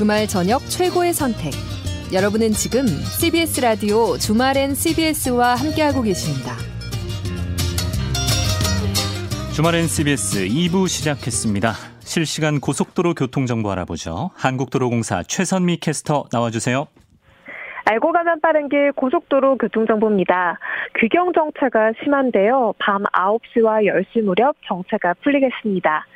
주말 저녁 최고의 선택. 여러분은 지금 CBS 라디오 주말엔 CBS와 함께하고 계십니다. 주말엔 CBS 2부 시작했습니다. 실시간 고속도로 교통정보 알아보죠. 한국도로공사 최선미 캐스터 나와주세요. 알고 가면 빠른 길 고속도로 교통정보입니다. 귀경 정체가 심한데요. 밤 9시와 10시 무렵 정체가 풀리겠습니다.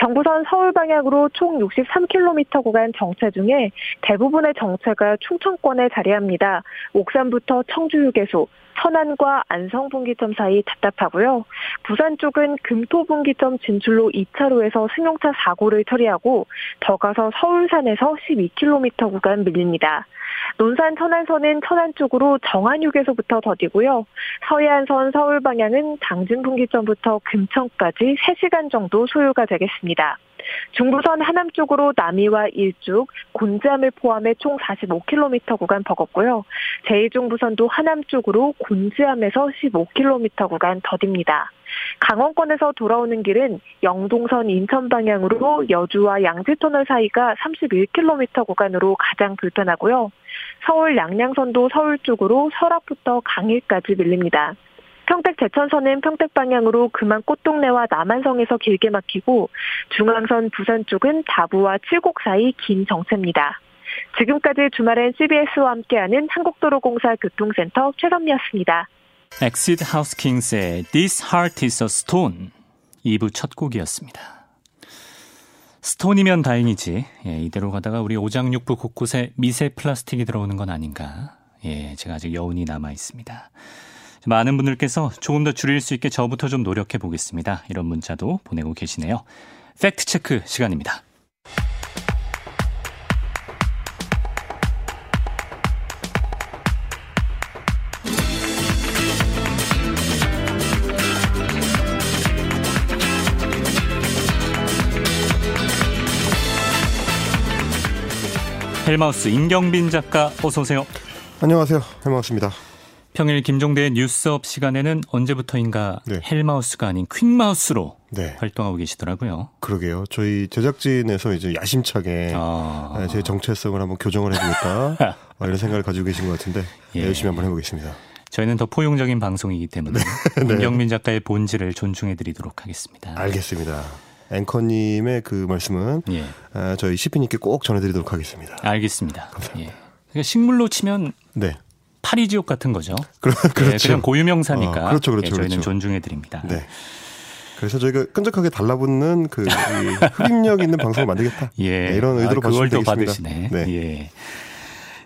경부선 서울 방향으로 총 63km 구간 정체 중에 대부분의 정체가 충청권에 자리합니다. 옥산부터 청주 휴게소, 천안과 안성 분기점 사이 답답하고요. 부산 쪽은 금토 분기점 진출로 2차로에서 승용차 사고를 처리하고 더 가서 서울산에서 12km 구간 밀립니다. 논산 천안선은 천안 쪽으로 정안휴게소부터 더디고요. 서해안선 서울 방향은 당진분기점부터 금천까지 3시간 정도 소요가 되겠습니다. 중부선 하남 쪽으로 남이와 일죽, 곤지암을 포함해 총 45km 구간 버겁고요. 제2중부선도 하남 쪽으로 곤지암에서 15km 구간 더딥니다. 강원권에서 돌아오는 길은 영동선 인천 방향으로 여주와 양지터널 사이가 31km 구간으로 가장 불편하고요. 서울 양양선도 서울 쪽으로 설악부터 강일까지 밀립니다. 평택 제천선은 평택 방향으로 그만 꽃동네와 남한성에서 길게 막히고 중앙선 부산 쪽은 다부와 칠곡 사이 긴 정체입니다. 지금까지 주말엔 CBS와 함께하는 한국도로공사 교통센터 최선미였습니다. 애시드 하우스 킹스의 This Heart is a Stone 2부 첫 곡이었습니다. stone이면 다행이지. 예, 이대로 가다가 우리 오장육부 곳곳에 미세 플라스틱이 들어오는 건 아닌가. 예, 제가 아직 여운이 남아 있습니다. 많은 분들께서 조금 더 줄일 수 있게 저부터 좀 노력해 보겠습니다. 이런 문자도 보내고 계시네요. 팩트체크 시간입니다. 헬마우스 임경빈 작가 어서 오세요. 안녕하세요. 헬마우스입니다. 평일 김종대의 뉴스업 시간에는 언제부터인가 네. 헬마우스가 아닌 퀵마우스로 네. 활동하고 계시더라고요. 그러게요. 저희 제작진에서 이제 야심차게 아... 네, 제 정체성을 한번 교정을 해보겠다 이런 생각을 가지고 계신 것 같은데 예. 열심히 한번 해보겠습니다. 저희는 더 포용적인 방송이기 때문에 네. 김경민 작가의 본질을 존중해드리도록 하겠습니다. 알겠습니다. 앵커님의 그 말씀은 예. 저희 시피님께 꼭 전해드리도록 하겠습니다. 알겠습니다. 감사합니다. 예. 그러니까 식물로 치면 네. 파리지옥 같은 거죠. 그렇, 그렇죠. 네, 그냥 고유명사니까. 어, 그렇죠, 그렇죠. 예, 저희는 그렇죠. 존중해 드립니다. 네. 그래서 저희가 끈적하게 달라붙는 그 흡입력 있는 방송을 만들겠다. 예. 네, 이런 의도로 아, 그걸 또 받으시네. 네. 예.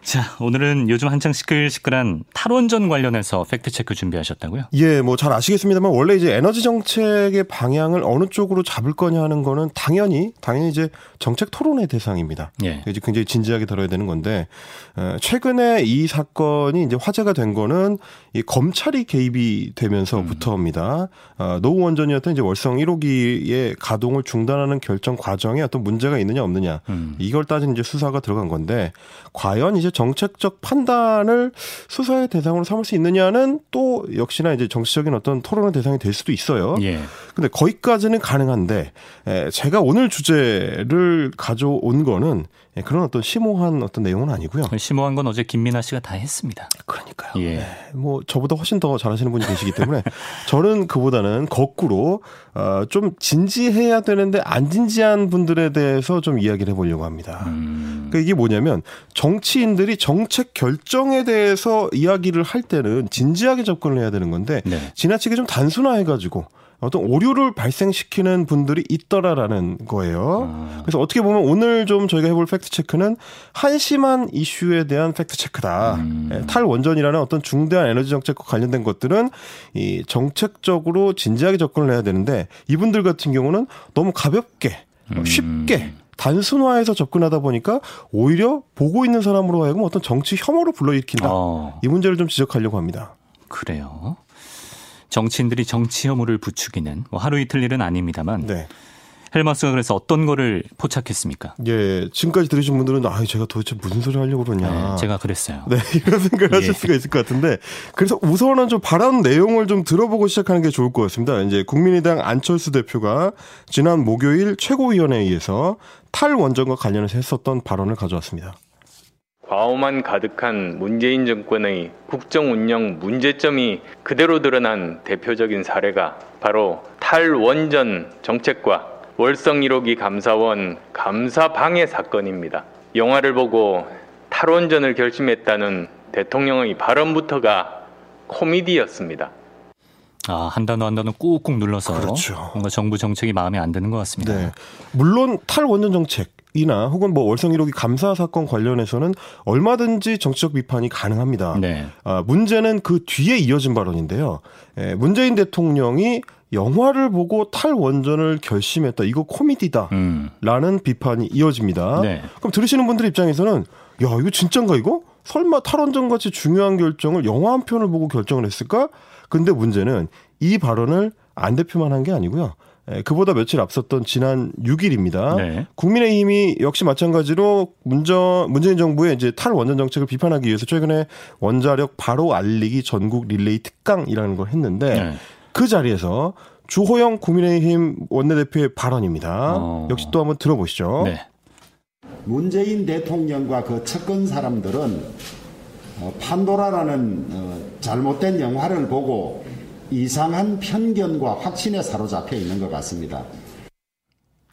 자, 오늘은 요즘 한창 시끌시끌한 탈원전 관련해서 팩트체크 준비하셨다고요? 예, 뭐 잘 아시겠습니다만 원래 이제 에너지 정책의 방향을 어느 쪽으로 잡을 거냐 하는 거는 당연히, 당연히 이제 정책 토론의 대상입니다. 예. 이제 굉장히 진지하게 다뤄야 되는 건데, 최근에 이 사건이 이제 화제가 된 거는 이 검찰이 개입이 되면서부터입니다. 음. 노후 원전이었던 이제 월성 1호기의 가동을 중단하는 결정 과정에 어떤 문제가 있느냐 없느냐, 음. 이걸 따진 이제 수사가 들어간 건데, 과연 이제 정책적 판단을 수사의 대상으로 삼을 수 있느냐는 또 역시나 이제 정치적인 어떤 토론의 대상이 될 수도 있어요. 예. 근데 거기까지는 가능한데 제가 오늘 주제를 가져온 거는 그런 어떤 심오한 어떤 내용은 아니고요. 심오한 건 어제 김민아 씨가 다 했습니다. 그러니까요. 예. 네. 뭐 저보다 훨씬 더 잘하시는 분이 계시기 때문에 저는 그보다는 거꾸로 어, 좀 진지해야 되는데 안 진지한 분들에 대해서 좀 이야기를 해보려고 합니다. 음. 그러니까 이게 뭐냐면 정치인들이 정책 결정에 대해서 이야기를 할 때는 진지하게 접근을 해야 되는 건데 네. 지나치게 좀 단순화해가지고 어떤 오류를 발생시키는 분들이 있더라라는 거예요. 아. 그래서 어떻게 보면 오늘 좀 저희가 해볼 팩트 체크는 한심한 이슈에 대한 팩트 체크다. 음. 예, 탈원전이라는 어떤 중대한 에너지 정책과 관련된 것들은 이 정책적으로 진지하게 접근을 해야 되는데 이분들 같은 경우는 너무 가볍게 음. 쉽게 단순화해서 접근하다 보니까 오히려 보고 있는 사람으로 하여금 어떤 정치 혐오를 불러일으킨다. 어. 이 문제를 좀 지적하려고 합니다. 그래요. 정치인들이 정치 혐오를 부추기는 뭐 하루 이틀 일은 아닙니다만 네. 헬마스가 그래서 어떤 거를 포착했습니까? 예, 지금까지 들으신 분들은 아, 제가 도대체 무슨 소리 하려고 그러냐. 네, 제가 그랬어요. 네, 이런 생각을 예. 하실 수가 있을 것 같은데 그래서 우선은 좀 바란 내용을 좀 들어보고 시작하는 게 좋을 것 같습니다. 이제 국민의당 안철수 대표가 지난 목요일 최고위원회의에서 탈원전과 관련해서 했었던 발언을 가져왔습니다. 과오만 가득한 문재인 정권의 국정 운영 문제점이 그대로 드러난 대표적인 사례가 바로 탈원전 정책과 월성 1호기 감사원 감사 방해 사건입니다. 영화를 보고 탈원전을 결심했다는 대통령의 발언부터가 코미디였습니다. 아, 한 단어 한 단어 꾹꾹 눌러서 그렇죠. 뭔가 정부 정책이 마음에 안 드는 것 같습니다. 네. 물론 탈원전 정책 이나 혹은 뭐 월성 1호기 감사 사건 관련해서는 얼마든지 정치적 비판이 가능합니다. 네. 아, 문제는 그 뒤에 이어진 발언인데요. 에, 문재인 대통령이 영화를 보고 탈원전을 결심했다. 이거 코미디다. 음. 라는 비판이 이어집니다. 네. 그럼 들으시는 분들 입장에서는 야, 이거 진짠가 이거? 설마 탈원전 같이 중요한 결정을 영화 한 편을 보고 결정을 했을까? 근데 문제는 이 발언을 안 대표만 한 게 아니고요. 에, 그보다 며칠 앞섰던 지난 6일입니다. 네. 국민의힘이 역시 마찬가지로 문저, 문재인 정부의 이제 탈원전 정책을 비판하기 위해서 최근에 원자력 바로 알리기 전국 릴레이 특강이라는 걸 했는데 네. 그 자리에서 주호영 국민의힘 원내대표의 발언입니다. 어. 역시 또 한번 들어보시죠. 네. 문재인 대통령과 그 측근 사람들은 어, 판도라라는 어, 잘못된 영화를 보고 이상한 편견과 확신에 사로잡혀 있는 것 같습니다.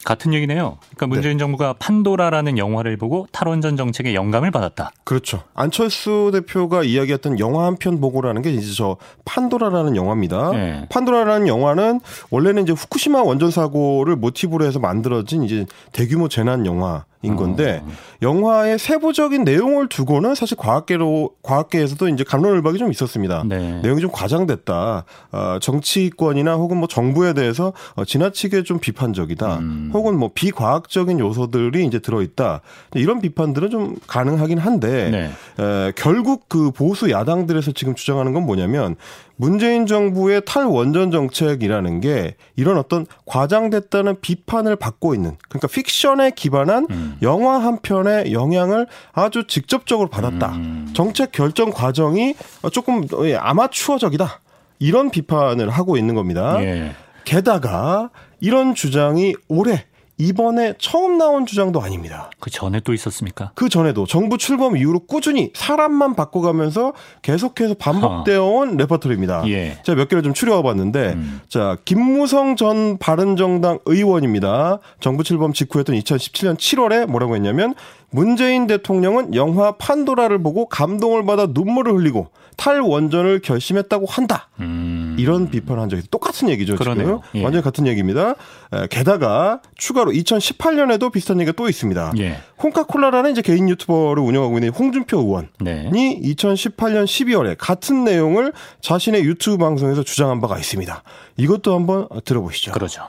같은 얘기네요. 그러니까 문재인 정부가 판도라라는 영화를 보고 탈원전 정책에 영감을 받았다. 그렇죠. 안철수 대표가 이야기했던 영화 한 편 보고라는 게 이제 저 판도라라는 영화입니다. 네. 판도라라는 영화는 원래는 이제 후쿠시마 원전 사고를 모티브로 해서 만들어진 이제 대규모 재난 영화 인 건데 영화의 세부적인 내용을 두고는 사실 과학계로 과학계에서도 이제 감론을박이 좀 있었습니다. 네. 내용이 좀 과장됐다. 어, 정치권이나 혹은 뭐 정부에 대해서 어, 지나치게 좀 비판적이다. 음. 혹은 뭐 비과학적인 요소들이 이제 들어있다. 이런 비판들은 좀 가능하긴 한데 네. 에, 결국 그 보수 야당들에서 지금 주장하는 건 뭐냐면 문재인 정부의 탈원전 정책이라는 게 이런 어떤 과장됐다는 비판을 받고 있는 그러니까 픽션에 기반한 음. 영화 한 편의 영향을 아주 직접적으로 받았다. 음. 정책 결정 과정이 조금 예, 아마추어적이다. 이런 비판을 하고 있는 겁니다. 예. 게다가 이런 주장이 올해 이번에 처음 나온 주장도 아닙니다. 그 전에 또 있었습니까? 그 전에도 정부 출범 이후로 꾸준히 사람만 바꿔가면서 계속해서 반복되어 온 레퍼토리입니다. 예. 제가 몇 개를 좀 추려와 봤는데, 음. 자, 김무성 전 바른정당 의원입니다. 정부 출범 직후였던 2017년 7월에 뭐라고 했냐면, 문재인 대통령은 영화 판도라를 보고 감동을 받아 눈물을 흘리고 탈원전을 결심했다고 한다. 음. 이런 비판을 한 적이 있어요. 똑같은 얘기죠. 그러네요. 지금. 예. 완전히 같은 얘기입니다. 에, 게다가 추가로 2018년에도 비슷한 얘기가 또 있습니다. 예. 홍카콜라라는 이제 개인 유튜버를 운영하고 있는 홍준표 의원이 네. 2018년 12월에 같은 내용을 자신의 유튜브 방송에서 주장한 바가 있습니다. 이것도 한번 들어보시죠. 그러죠.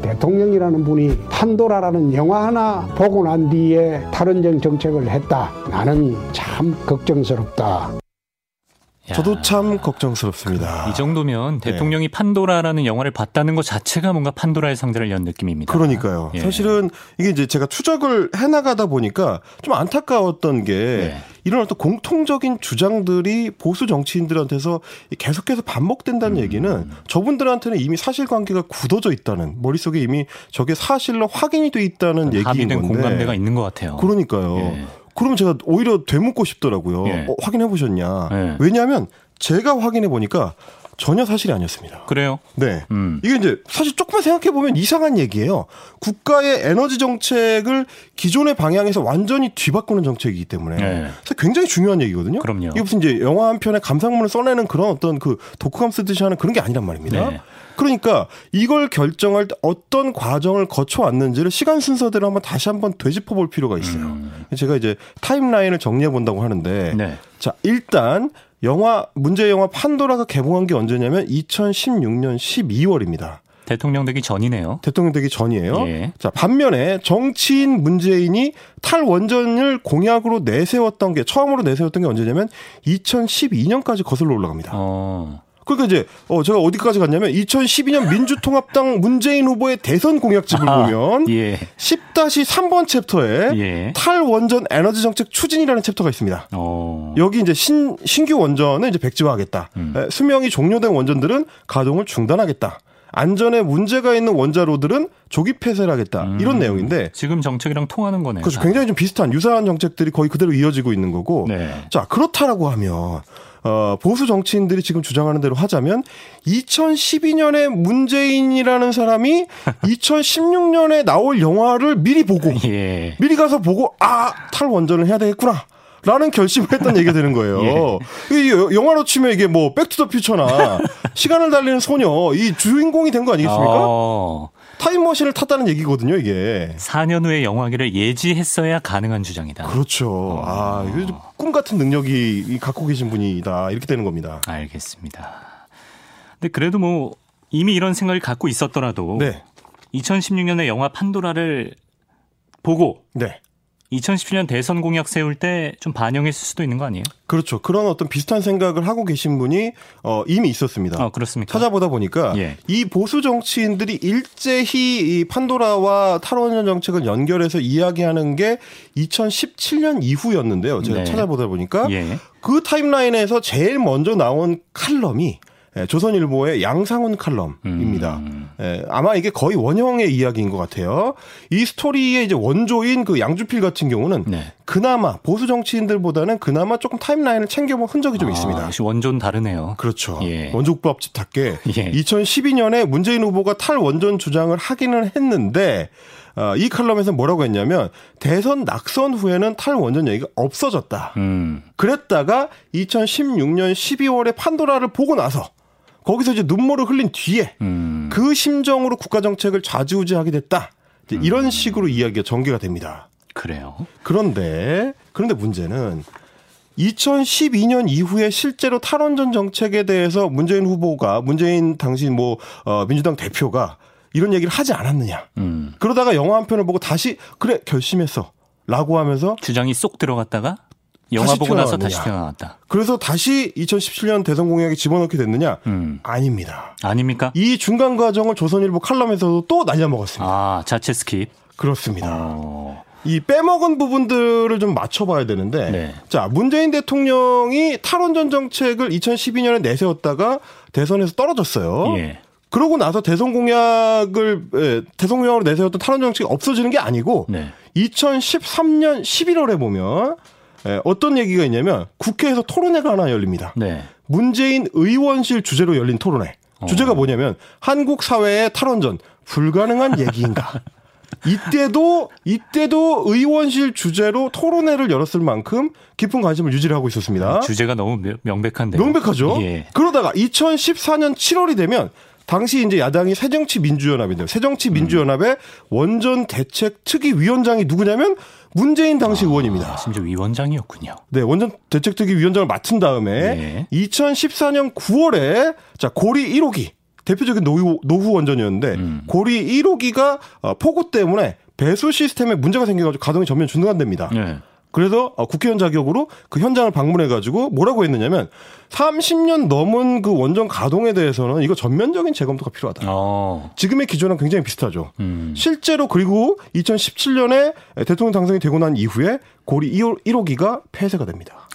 대통령이라는 분이 판도라라는 영화 하나 보고 난 뒤에 탈원전 정책을 했다. 나는 참 걱정스럽다. 야. 저도 참 걱정스럽습니다. 이 정도면 네. 대통령이 판도라라는 영화를 봤다는 것 자체가 뭔가 판도라의 상자를 연 느낌입니다. 그러니까요. 예. 사실은 이게 이제 제가 추적을 해나가다 보니까 좀 안타까웠던 게 네. 이런 어떤 공통적인 주장들이 보수 정치인들한테서 계속해서 반복된다는 음. 얘기는 저분들한테는 이미 사실관계가 굳어져 있다는 머릿속에 이미 저게 사실로 확인이 돼 있다는 얘기인 건데 공감대가 있는 것 같아요. 그러니까요. 예. 그러면 제가 오히려 되묻고 싶더라고요. 예. 어, 확인해 보셨냐? 예. 왜냐하면 제가 확인해 보니까 전혀 사실이 아니었습니다. 그래요? 네. 음. 이게 이제 사실 조금만 생각해 보면 이상한 얘기예요. 국가의 에너지 정책을 기존의 방향에서 완전히 뒤바꾸는 정책이기 때문에 네. 사실 굉장히 중요한 얘기거든요. 그럼요. 이게 무슨 이제 영화 한 편에 감상문을 써내는 그런 어떤 그 독후감 쓰듯이 하는 그런 게 아니란 말입니다. 네. 그러니까 이걸 결정할 때 어떤 과정을 거쳐왔는지를 시간 순서대로 한번 다시 한번 되짚어 볼 필요가 있어요. 음. 제가 이제 타임라인을 정리해 본다고 하는데 네. 자, 일단 영화 문제 영화 판도라가 개봉한 게 언제냐면 2016년 12월입니다. 대통령 되기 전이네요. 대통령 되기 전이에요. 예. 자, 반면에 정치인 문재인이 탈원전을 공약으로 내세웠던 게 처음으로 내세웠던 게 언제냐면 2012년까지 거슬러 올라갑니다. 어. 그러니까 이제 어 제가 어디까지 갔냐면 2012년 민주통합당 문재인 후보의 대선 공약집을 아, 보면 예. 10-3번 챕터에 예. 탈원전 에너지 정책 추진이라는 챕터가 있습니다. 어. 여기 이제 신 신규 원전을 이제 백지화하겠다. 음. 에, 수명이 종료된 원전들은 가동을 중단하겠다. 안전에 문제가 있는 원자로들은 조기 폐쇄를 하겠다. 음. 이런 내용인데 지금 정책이랑 통하는 거네요. 그렇죠. 굉장히 좀 비슷한 유사한 정책들이 거의 그대로 이어지고 있는 거고. 네. 자, 그렇다라고 하면 어, 보수 정치인들이 지금 주장하는 대로 하자면 2012년에 문재인이라는 사람이 2016년에 나올 영화를 미리 보고 예. 미리 가서 보고 아 탈원전을 해야 되겠구나. 라는 결심을 했던 얘기가 되는 거예요. 이 여- 영화로 치면 이게 뭐 백투더퓨처나 시간을 달리는 소녀 이 주인공이 된 거 아니겠습니까? 어, 타임머신을 탔다는 얘기거든요, 이게. 4년 후의 영화기를 예지했어야 가능한 주장이다. 그렇죠. 아, 이거 좀꿈 같은 능력이 이 갖고 계신 분이다. 이렇게 되는 겁니다. 알겠습니다. 근데 그래도 뭐 이미 이런 생각을 갖고 있었더라도 네. 2016년에 영화 판도라를 보고 네. 2017년 대선 공약 세울 때 좀 반영했을 수도 있는 거 아니에요? 그렇죠. 그런 어떤 비슷한 생각을 하고 계신 분이 어, 이미 있었습니다. 어, 그렇습니까? 찾아보다 보니까 예. 이 보수 정치인들이 일제히 이 판도라와 탈원전 정책을 연결해서 이야기하는 게 2017년 이후였는데요. 제가 네. 찾아보다 보니까 예. 그 타임라인에서 제일 먼저 나온 칼럼이 예, 조선일보의 양상훈 칼럼입니다. 음. 예, 아마 이게 거의 원형의 이야기인 것 같아요. 이 스토리의 이제 원조인 그 양주필 같은 경우는 네. 그나마 보수 정치인들보다는 그나마 조금 타임라인을 챙겨본 흔적이 좀 아, 있습니다. 역시 원조는 다르네요. 그렇죠. 예. 원조국밥집답게 예. 2012년에 문재인 후보가 탈원전 주장을 하기는 했는데 어, 이 칼럼에서 뭐라고 했냐면 대선 낙선 후에는 탈원전 얘기가 없어졌다. 음. 그랬다가 2016년 12월에 판도라를 보고 나서 거기서 이제 눈물을 흘린 뒤에 음. 그 심정으로 국가 정책을 좌지우지하게 됐다. 이제 음. 이런 식으로 이야기가 전개가 됩니다. 그래요. 그런데 그런데 문제는 2012년 이후에 실제로 탈원전 정책에 대해서 문재인 후보가 문재인 당시 뭐 어, 민주당 대표가 이런 얘기를 하지 않았느냐. 음. 그러다가 영화 한 편을 보고 다시 그래 결심했어 라고 하면서 주장이 쏙 들어갔다가 영화 다시 보고 나서. 다시 튀어나왔다. 그래서 다시 2017년 대선 공약에 집어넣게 됐느냐? 음. 아닙니다. 아닙니까? 이 중간 과정을 조선일보 칼럼에서도 또 날려먹었습니다. 아, 자체 skip. 그렇습니다. 어. 이 빼먹은 부분들을 좀 맞춰봐야 되는데, 네. 자 문재인 대통령이 탈원전 정책을 2012년에 내세웠다가 대선에서 떨어졌어요. 예. 그러고 나서 대선 공약을 예, 대선 공약으로 내세웠던 탈원전 정책이 없어지는 게 아니고 네. 2013년 11월에 보면 예, 어떤 얘기가 있냐면 국회에서 토론회가 하나 열립니다. 네. 문재인 의원실 주제로 열린 토론회. 주제가 어. 뭐냐면 한국 사회의 탈원전 불가능한 얘기인가. 이때도 이때도 의원실 주제로 토론회를 열었을 만큼 깊은 관심을 유지를 하고 있었습니다. 주제가 너무 명- 명백한데요. 명백하죠. 예. 그러다가 2014년 7월이 되면 당시 이제 야당이 새정치민주연합인데요. 새정치민주연합의 원전 대책 특위 위원장이 누구냐면 문재인 당시 의원입니다. 아, 심지어 위원장이었군요. 네, 원전 대책 특위 위원장을 맡은 다음에 예. 2014년 9월에 자 고리 1호기 대표적인 노후, 노후 원전이었는데 음. 고리 1호기가 어, 폭우 때문에 배수 시스템에 문제가 생겨가지고 가동이 전면 중단됩니다. 네. 그래서 어, 국회의원 자격으로 그 현장을 방문해가지고 뭐라고 했느냐면 30년 넘은 그 원전 가동에 대해서는 이거 전면적인 재검토가 필요하다. 어. 지금의 기조랑 굉장히 비슷하죠. 음. 실제로 그리고 2017년에 대통령 당선이 되고 난 이후에 고리 1호기가 폐쇄가 됩니다.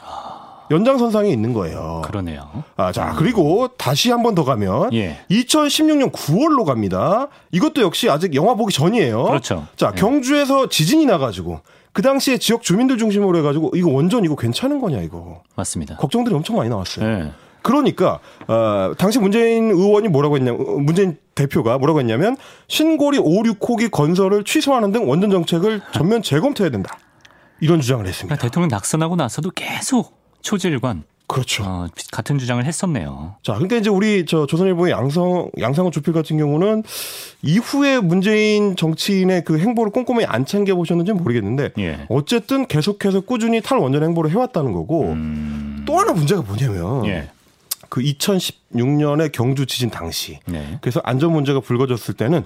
연장선상에 있는 거예요. 그러네요. 아, 자, 그리고 다시 한 번 더 가면 예. 2016년 9월로 갑니다. 이것도 역시 아직 영화 보기 전이에요. 그렇죠. 자, 경주에서 지진이 나가지고 그 당시에 지역 주민들 중심으로 해가지고 이거 원전 이거 괜찮은 거냐 이거 맞습니다. 걱정들이 엄청 많이 나왔어요. 네. 그러니까 어, 당시 문재인 의원이 뭐라고 했냐면 어, 문재인 대표가 뭐라고 했냐면 신고리 5, 6호기 건설을 취소하는 등 원전 정책을 전면 재검토해야 된다. 이런 주장을 했습니다. 그러니까 대통령 낙선하고 나서도 계속 초질관 그렇죠. 어, 같은 주장을 했었네요. 자, 그러니까 이제 우리 저 조선일보의 양성 양상호 주필 같은 경우는 이후에 문재인 정치인의 그 행보를 꼼꼼히 안 챙겨 보셨는지 는 모르겠는데 예. 어쨌든 계속해서 꾸준히 탈원전 행보를 해왔다는 거고 음. 또 하나 문제가 뭐냐면 예. 그 2016년에 경주 지진 당시 네. 그래서 안전 문제가 불거졌을 때는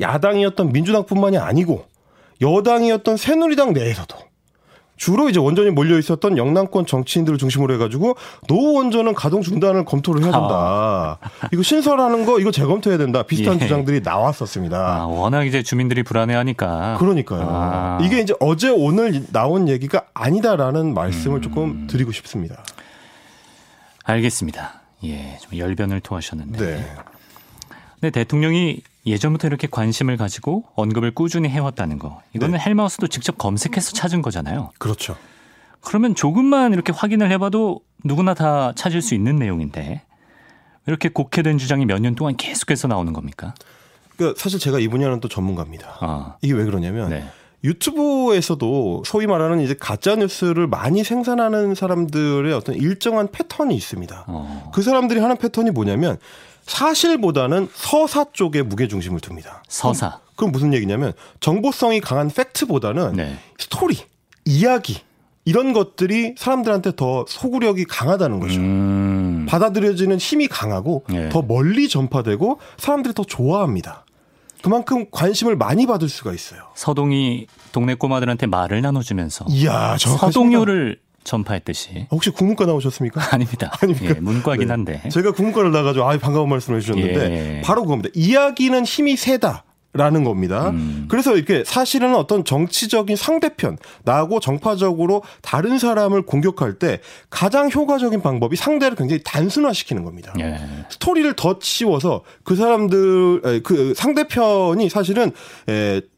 야당이었던 민주당뿐만이 아니고 여당이었던 새누리당 내에서도 주로 이제 원전이 몰려 있었던 영남권 정치인들을 중심으로 해가지고 노후 원전은 가동 중단을 검토를 해야 된다. 아. 이거 신설하는 거 이거 재검토해야 된다. 비슷한 예. 주장들이 나왔었습니다. 아, 워낙 이제 주민들이 불안해하니까. 그러니까요. 아. 이게 이제 어제 오늘 나온 얘기가 아니다라는 말씀을 음. 조금 드리고 싶습니다. 알겠습니다. 예, 좀 열변을 토하셨는데. 네. 근데 대통령이 예전부터 이렇게 관심을 가지고 언급을 꾸준히 해왔다는 거. 이거는 네. 헬마우스도 직접 검색해서 찾은 거잖아요. 그렇죠. 그러면 조금만 이렇게 확인을 해봐도 누구나 다 찾을 수 있는 내용인데 이렇게 곡해된 주장이 몇 년 동안 계속해서 나오는 겁니까? 그러니까 사실 제가 이 분야는 또 전문가입니다. 아. 이게 왜 그러냐면 네. 유튜브에서도 소위 말하는 이제 가짜 뉴스를 많이 생산하는 사람들의 어떤 일정한 패턴이 있습니다. 어. 그 사람들이 하는 패턴이 뭐냐면 사실보다는 서사 쪽에 무게 중심을 둡니다. 서사. 그럼, 무슨 얘기냐면 정보성이 강한 팩트보다는 네. 스토리, 이야기 이런 것들이 사람들한테 더 소구력이 강하다는 거죠. 음. 받아들여지는 힘이 강하고 네. 더 멀리 전파되고 사람들이 더 좋아합니다. 그만큼 관심을 많이 받을 수가 있어요. 서동이 동네 꼬마들한테 말을 나눠주면서 이야, 서동요를 전파했듯이. 혹시 국문과 나오셨습니까? 아닙니다. 아닙니까? 예, 문과긴 네. 한데. 네. 제가 국문과를 나가지고 아 반가운 말씀을 해주셨는데 예. 바로 그겁니다. 이야기는 힘이 세다. 라는 겁니다. 음. 그래서 이렇게 사실은 어떤 정치적인 상대편, 나하고 정파적으로 다른 사람을 공격할 때 가장 효과적인 방법이 상대를 굉장히 단순화시키는 겁니다. 예. 스토리를 더 치워서 그 사람들, 그 상대편이 사실은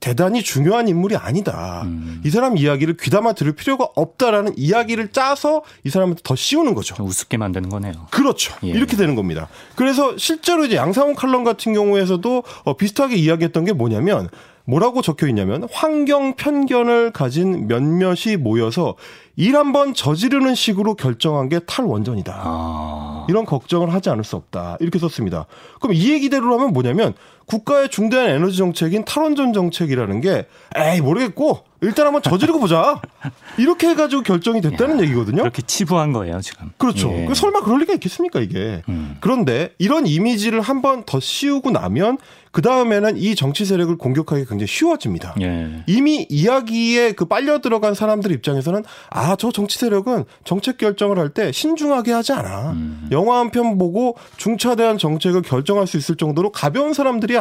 대단히 중요한 인물이 아니다. 음. 이 사람 이야기를 귀담아 들을 필요가 없다라는 이야기를 짜서 이 사람한테 더 씌우는 거죠. 우습게 만드는 거네요. 그렇죠. 예. 이렇게 되는 겁니다. 그래서 실제로 이제 양상훈 칼럼 같은 경우에서도 어, 비슷하게 이야기했던 게 뭐냐면 뭐라고 적혀 있냐면 환경 편견을 가진 몇몇이 모여서 일 한번 저지르는 식으로 결정한 게 탈원전이다. 아. 이런 걱정을 하지 않을 수 없다. 이렇게 썼습니다. 그럼 이 얘기대로라면 뭐냐면 국가의 중대한 에너지 정책인 탈원전 정책이라는 게 에이 모르겠고 일단 한번 저지르고 보자. 이렇게 해가지고 결정이 됐다는 야, 얘기거든요. 그렇게 치부한 거예요 지금. 그렇죠. 예. 설마 그럴 리가 있겠습니까 이게. 음. 그런데 이런 이미지를 한번 더 씌우고 나면 그 다음에는 이 정치 세력을 공격하기 굉장히 쉬워집니다. 예. 이미 이야기에 그 빨려 들어간 사람들 입장에서는 아 저 정치 세력은 정책 결정을 할 때 신중하게 하지 않아. 음. 영화 한 편 보고 중차대한 정책을 결정할 수 있을 정도로 가벼운 사람들이야.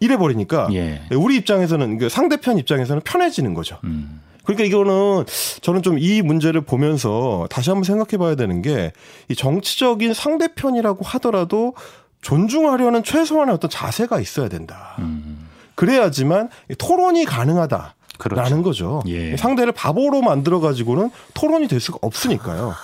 이래 버리니까 예. 우리 입장에서는 그 상대편 입장에서는 편해지는 거죠. 음. 그러니까 이거는 저는 좀 이 문제를 보면서 다시 한번 생각해 봐야 되는 게 이 정치적인 상대편이라고 하더라도 존중하려는 최소한의 어떤 자세가 있어야 된다. 음. 그래야지만 토론이 가능하다. 라는 그렇죠. 거죠. 예. 상대를 바보로 만들어 가지고는 토론이 될 수가 없으니까요.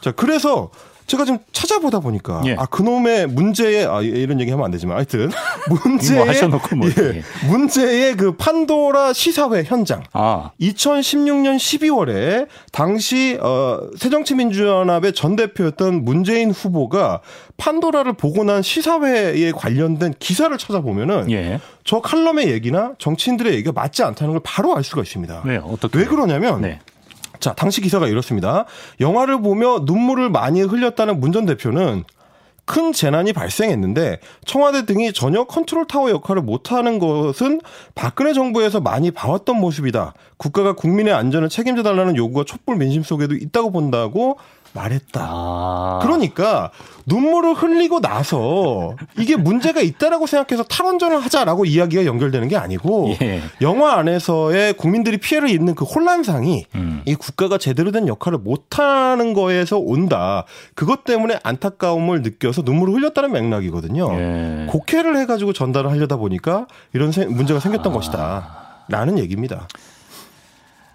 자, 그래서 제가 지금 찾아보다 보니까 예. 아 그놈의 문제의 아 이런 얘기 하면 안 되지만 하여튼 문제의 뭐 하셔놓고 뭐 예, 문제의 그 판도라 시사회 현장 아. 2016년 12월에 당시 어 새정치민주연합의 전 대표였던 문재인 후보가 판도라를 보고 난 시사회에 관련된 기사를 찾아보면은 예. 저 칼럼의 얘기나 정치인들의 얘기가 맞지 않다는 걸 바로 알 수가 있습니다. 네, 어떻게 왜 그러냐면 네. 자, 당시 기사가 이렇습니다. 영화를 보며 눈물을 많이 흘렸다는 문 전 대표는 큰 재난이 발생했는데 청와대 등이 전혀 컨트롤 타워 역할을 못하는 것은 박근혜 정부에서 많이 봐왔던 모습이다. 국가가 국민의 안전을 책임져 달라는 요구가 촛불 민심 속에도 있다고 본다고 말했다. 아. 그러니까 눈물을 흘리고 나서 이게 문제가 있다라고 생각해서 탈원전을 하자라고 이야기가 연결되는 게 아니고 예. 영화 안에서의 국민들이 피해를 입는 그 혼란상이 음. 이 국가가 제대로 된 역할을 못하는 거에서 온다. 그것 때문에 안타까움을 느껴서 눈물을 흘렸다는 맥락이거든요. 예. 곡해를 해가지고 전달을 하려다 보니까 이런 문제가 생겼던 아. 것이다. 라는 얘기입니다.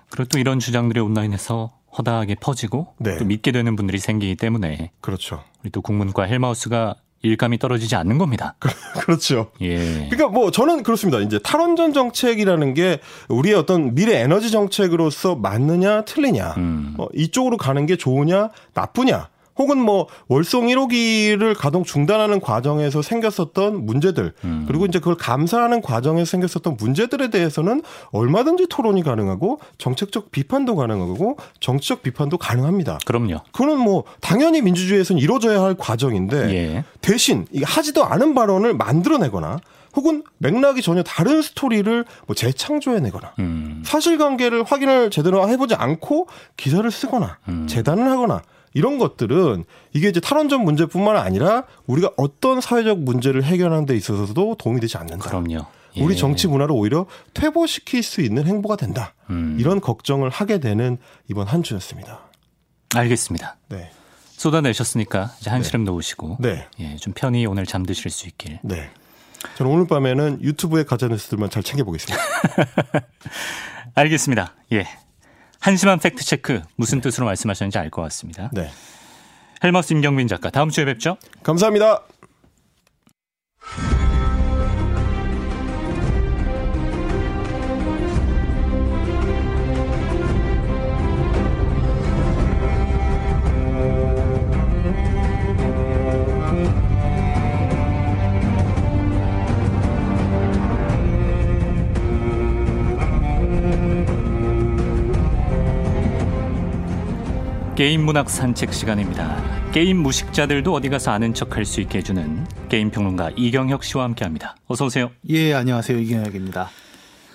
그리고 또 이런 주장들이 온라인에서 허다하게 퍼지고 네. 또 믿게 되는 분들이 생기기 때문에 그렇죠. 우리 또 국문과 헬마우스가 일감이 떨어지지 않는 겁니다. 그렇죠. 예. 그러니까 뭐 저는 그렇습니다. 이제 탈원전 정책이라는 게 우리의 어떤 미래 에너지 정책으로서 맞느냐 틀리냐, 음. 어, 이쪽으로 가는 게 좋으냐 나쁘냐. 혹은 뭐 월송 1호기를 가동 중단하는 과정에서 생겼었던 문제들 음. 그리고 이제 그걸 감사하는 과정에서 생겼었던 문제들에 대해서는 얼마든지 토론이 가능하고 정책적 비판도 가능하고 정치적 비판도 가능합니다. 그럼요. 그거는 뭐 당연히 민주주의에서는 이루어져야 할 과정인데 예. 대신 이 하지도 않은 발언을 만들어내거나 혹은 맥락이 전혀 다른 스토리를 뭐 재창조해내거나 음. 사실관계를 확인을 제대로 해보지 않고 기사를 쓰거나 음. 재단을 하거나 이런 것들은 이게 이제 탈원전 문제뿐만 아니라 우리가 어떤 사회적 문제를 해결하는 데 있어서도 도움이 되지 않는다. 그럼요. 예. 우리 정치 문화를 오히려 퇴보시킬 수 있는 행보가 된다. 음. 이런 걱정을 하게 되는 이번 한 주였습니다. 알겠습니다. 네. 쏟아내셨으니까 이제 한시름 네. 놓으시고 네. 예, 좀 편히 오늘 잠드실 수 있길. 네. 저는 오늘 밤에는 유튜브의 가짜 뉴스들만 잘 챙겨보겠습니다. 알겠습니다. 예. 한심한 팩트 체크 무슨 네. 뜻으로 말씀하셨는지 알 것 같습니다. 네. 헬마우스 임경빈 작가 다음 주에 뵙죠. 감사합니다. 게임 문학 산책 시간입니다. 게임 무식자들도 어디 가서 아는 척할 수 있게 해주는 게임 평론가 이경혁 씨와 함께 합니다. 어서 오세요. 예, 안녕하세요. 이경혁입니다.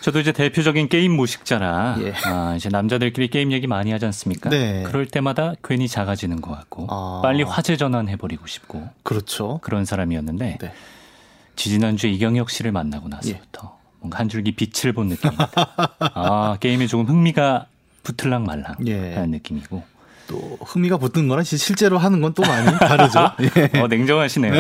저도 이제 대표적인 게임 무식자라 예. 아, 이제 남자들끼리 게임 얘기 많이 하지 않습니까? 네. 그럴 때마다 괜히 작아지는 것 같고 아. 빨리 화제 전환해버리고 싶고 그렇죠. 그런 사람이었는데 네. 지지난주에 이경혁 씨를 만나고 나서부터 예. 뭔가 한 줄기 빛을 본 느낌입니다. 아 게임에 조금 흥미가 붙을랑 말랑 예. 하는 느낌이고 또 흥미가 붙는 거랑 실제로 하는 건 또 많이 다르죠. 예. 어, 냉정하시네요.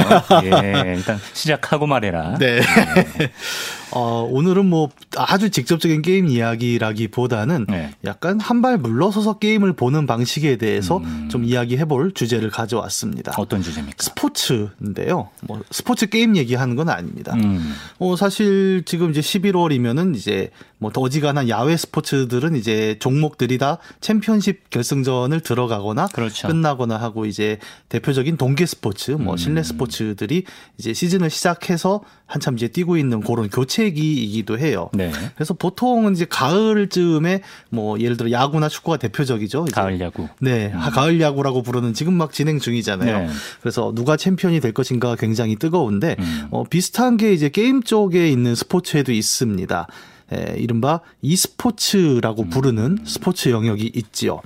예, 일단 시작하고 말해라. 네. 네. 어, 오늘은 뭐 아주 직접적인 게임 이야기라기보다는 네. 약간 한 발 물러서서 게임을 보는 방식에 대해서 음. 좀 이야기해 볼 주제를 가져왔습니다. 어떤 주제입니까? 스포츠인데요. 뭐 스포츠 게임 얘기하는 건 아닙니다. 음. 어, 사실 지금 이제 11월이면은 이제 뭐더 어지간한 야외 스포츠들은 이제 종목들이 다 챔피언십 결승전을 들어가거나 그렇죠. 끝나거나 하고 이제 대표적인 동계 스포츠, 뭐 음. 실내 스포츠들이 이제 시즌을 시작해서 한참 이제 뛰고 있는 그런 교체기이기도 해요. 네. 그래서 보통은 이제 가을쯤에 뭐 예를 들어 야구나 축구가 대표적이죠. 이제. 가을 야구. 네, 음. 가을 야구라고 부르는 지금 막 진행 중이잖아요. 네. 그래서 누가 챔피언이 될 것인가 굉장히 뜨거운데 음. 어, 비슷한 게 이제 게임 쪽에 있는 스포츠에도 있습니다. 에, 이른바 e스포츠라고 음. 부르는 스포츠 영역이 있지요.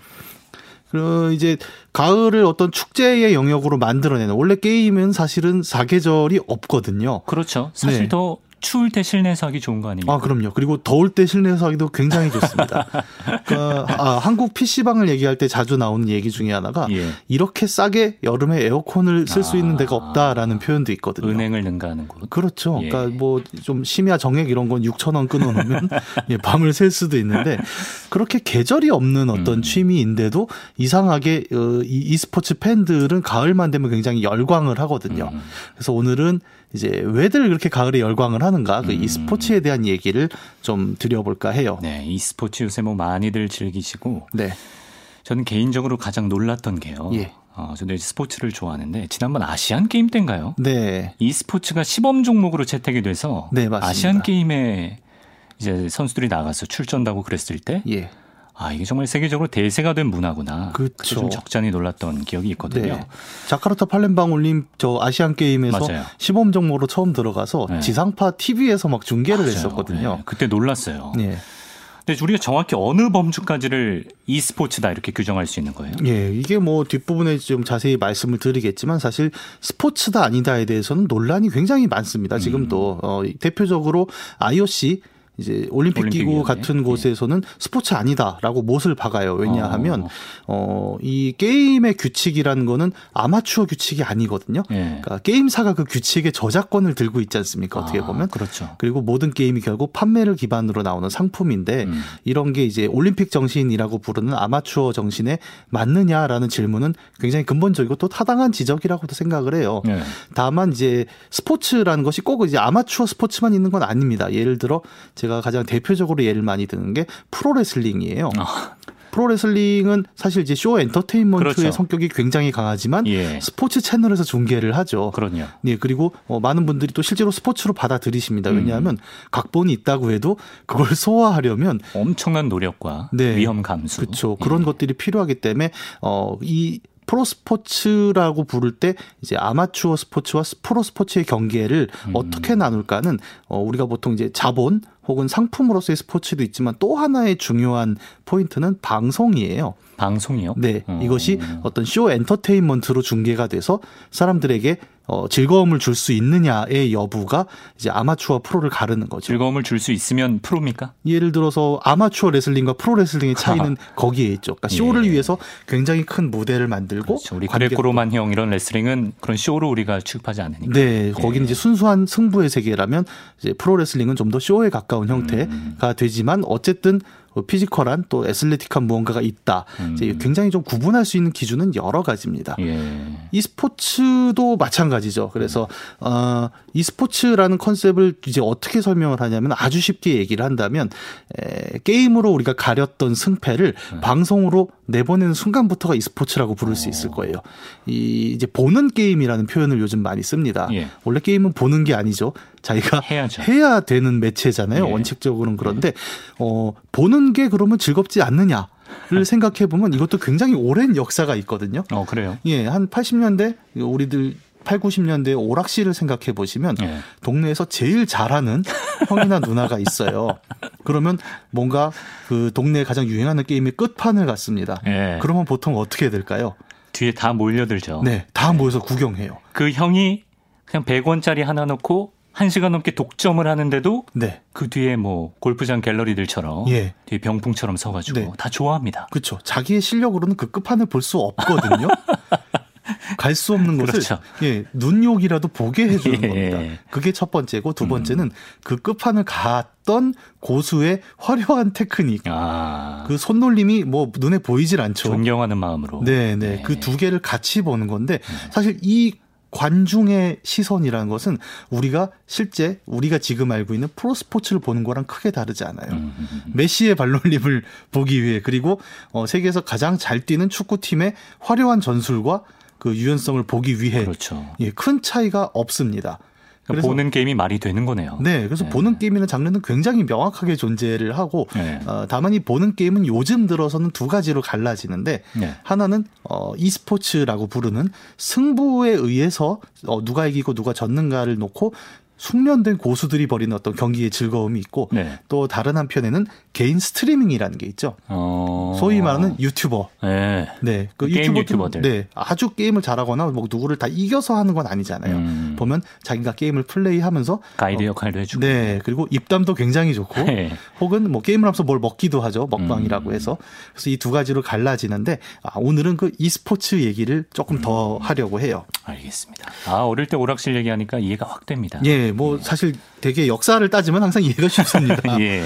그 이제 가을을 어떤 축제의 영역으로 만들어내는 원래 게임은 사실은 사계절이 없거든요. 그렇죠. 사실 네. 더 추울 때 실내에서 하기 좋은 거 아닙니까? 아, 그럼요. 그리고 더울 때 실내에서 하기도 굉장히 좋습니다. 그러니까 아, 한국 PC방을 얘기할 때 자주 나오는 얘기 중에 하나가 예. 이렇게 싸게 여름에 에어컨을 쓸수 있는 데가 아. 없다라는 표현도 있거든요. 은행을 능가하는 곳. 그렇죠. 예. 그러니까 뭐 좀 심야 정액 이런 건 6천 원 끊어 놓으면 예, 밤을 샐 수도 있는데 그렇게 계절이 없는 어떤 음. 취미인데도 이상하게 어, 이 e스포츠 팬들은 가을만 되면 굉장히 열광을 하거든요. 음. 그래서 오늘은 이제 왜들 그렇게 가을에 열광을 하는가 그 음. e스포츠에 대한 얘기를 좀 드려볼까 해요. 네, e스포츠 요새 뭐 많이들 즐기시고. 네. 저는 개인적으로 가장 놀랐던 게요. 예. 어, 저도 스포츠를 좋아하는데 지난번 아시안 게임 때인가요? 네. e스포츠가 시범 종목으로 채택이 돼서 네, 맞습니다. 아시안 게임에 이제 선수들이 나가서 출전하고 그랬을 때 예. 아 이게 정말 세계적으로 대세가 된 문화구나. 그렇죠. 좀 적잖이 놀랐던 기억이 있거든요. 네. 자카르타 팔렘방 올림 저 아시안 게임에서 맞아요. 시범 종목으로 처음 들어가서 네. 지상파 TV에서 막 중계를 맞아요. 했었거든요. 네. 그때 놀랐어요. 네. 근데 우리가 정확히 어느 범주까지를 e스포츠다 이렇게 규정할 수 있는 거예요? 예, 이게 뭐 뒷부분에 좀 자세히 말씀을 드리겠지만 사실 스포츠다 아니다에 대해서는 논란이 굉장히 많습니다. 지금도 음. 어, 대표적으로 IOC 이제 올림픽 기구 같은 예. 곳에서는 스포츠 아니다라고 못을 박아요. 왜냐하면 어, 이 게임의 규칙이라는 거는 아마추어 규칙이 아니거든요. 예. 그러니까 게임사가 그 규칙의 저작권을 들고 있지 않습니까? 어떻게 아, 보면. 그렇죠. 그리고 모든 게임이 결국 판매를 기반으로 나오는 상품인데 음. 이런 게 이제 올림픽 정신이라고 부르는 아마추어 정신에 맞느냐라는 질문은 굉장히 근본적이고 또 타당한 지적이라고도 생각을 해요. 예. 다만 이제 스포츠라는 것이 꼭 이제 아마추어 스포츠만 있는 건 아닙니다. 예를 들어 제가 가장 대표적으로 예를 많이 드는 게 프로레슬링이에요. 아. 프로레슬링은 사실 이제 쇼 엔터테인먼트의 그렇죠. 성격이 굉장히 강하지만 예. 스포츠 채널에서 중계를 하죠. 그럼요. 네, 그리고 어, 많은 분들이 또 실제로 스포츠로 받아들이십니다. 음. 왜냐하면 음. 각본이 있다고 해도 그걸 소화하려면 엄청난 노력과 네. 위험 감수. 그렇죠. 그런 예. 것들이 필요하기 때문에 어, 이 프로 스포츠라고 부를 때 이제 아마추어 스포츠와 프로 스포츠의 경계를 음. 어떻게 나눌까는 어 우리가 보통 이제 자본 혹은 상품으로서의 스포츠도 있지만 또 하나의 중요한 포인트는 방송이에요. 방송이요? 네. 어. 이것이 어떤 쇼 엔터테인먼트로 중계가 돼서 사람들에게 어, 즐거움을 줄 수 있느냐의 여부가 이제 아마추어 프로를 가르는 거죠. 즐거움을 줄 수 있으면 프로입니까? 예를 들어서 아마추어 레슬링과 프로 레슬링의 차이는 거기에 있죠. 그러니까 쇼를 예. 위해서 굉장히 큰 무대를 만들고 그렇죠. 우리 그레코로만 형 이런 레슬링은 그런 쇼로 우리가 취급하지 않으니까. 네, 예. 거기는 이제 순수한 승부의 세계라면 이제 프로 레슬링은 좀 더 쇼에 가까운 형태가 음. 되지만 어쨌든 뭐 physical한 또 athletic한 무언가가 있다. 음. 이제 굉장히 좀 구분할 수 있는 기준은 여러 가지입니다. 예. e스포츠도 마찬가지죠. 그래서 어, e스포츠라는 컨셉을 이제 어떻게 설명을 하냐면 아주 쉽게 얘기를 한다면 에, 게임으로 우리가 가렸던 승패를 음. 방송으로 내보내는 순간부터가 e스포츠라고 부를 수 있을 거예요. 이 이제 보는 게임이라는 표현을 요즘 많이 씁니다. 예. 원래 게임은 보는 게 아니죠. 자기가 해야죠. 해야 되는 매체잖아요. 예. 원칙적으로는 그런데 어 보는 게 그러면 즐겁지 않느냐? 를 생각해 보면 이것도 굉장히 오랜 역사가 있거든요. 어, 그래요? 예, 한 80년대 우리들 8, 90년대 오락실을 생각해 보시면 예. 동네에서 제일 잘하는 형이나 누나가 있어요. 그러면 뭔가 그 동네에 가장 유행하는 게임의 끝판을 갔습니다. 예. 그러면 보통 어떻게 될까요? 뒤에 다 몰려들죠. 네, 다 모여서 구경해요. 그 형이 그냥 100원짜리 하나 넣고 1시간 넘게 독점을 하는데도 네. 그 뒤에 뭐 골프장 갤러리들처럼 예. 뒤에 병풍처럼 서 가지고 네. 다 좋아합니다. 그렇죠. 자기의 실력으로는 그 끝판을 볼 수 없거든요. 갈수 없는 것을 그렇죠. 예, 눈욕이라도 보게 해주는 예. 겁니다. 그게 첫 번째고 두 번째는 음. 그 끝판을 갔던 고수의 화려한 테크닉. 아. 그 손놀림이 뭐 눈에 보이질 않죠. 존경하는 마음으로. 네, 네. 그두 개를 같이 보는 건데 음. 사실 이 관중의 시선이라는 것은 우리가 실제 우리가 지금 알고 있는 프로 스포츠를 보는 거랑 크게 다르지 않아요. 음, 음, 음. 메시의 발놀림을 보기 위해 그리고 어 세계에서 가장 잘 뛰는 축구팀의 화려한 전술과 그 유연성을 보기 위해 그렇죠. 예, 큰 차이가 없습니다. 그러니까 보는 게임이 말이 되는 거네요. 네, 그래서 네. 보는 게임이라는 장르는 굉장히 명확하게 존재를 하고 네. 어, 다만 이 보는 게임은 요즘 들어서는 두 가지로 갈라지는데 네. 하나는 어, e스포츠라고 부르는 승부에 의해서 어, 누가 이기고 누가 졌는가를 놓고 숙련된 고수들이 벌이는 어떤 경기의 즐거움이 있고 네. 또 다른 한편에는 개인 스트리밍이라는 게 있죠. 어... 소위 말하는 유튜버. 네. 네. 그 게임 유튜버들. 네. 아주 게임을 잘하거나 뭐 누구를 다 이겨서 하는 건 아니잖아요. 음... 보면 자기가 게임을 플레이하면서 가이드 어, 역할도 해주고. 네. 그리고 입담도 굉장히 좋고 네. 혹은 뭐 게임을 하면서 뭘 먹기도 하죠. 먹방이라고 음... 해서. 그래서 이 두 가지로 갈라지는데 아, 오늘은 그 e스포츠 얘기를 조금 음... 더 하려고 해요. 알겠습니다. 아, 어릴 때 오락실 얘기하니까 이해가 확 됩니다. 예. 뭐 사실 되게 역사를 따지면 항상 이해가 쉽습니다. 예.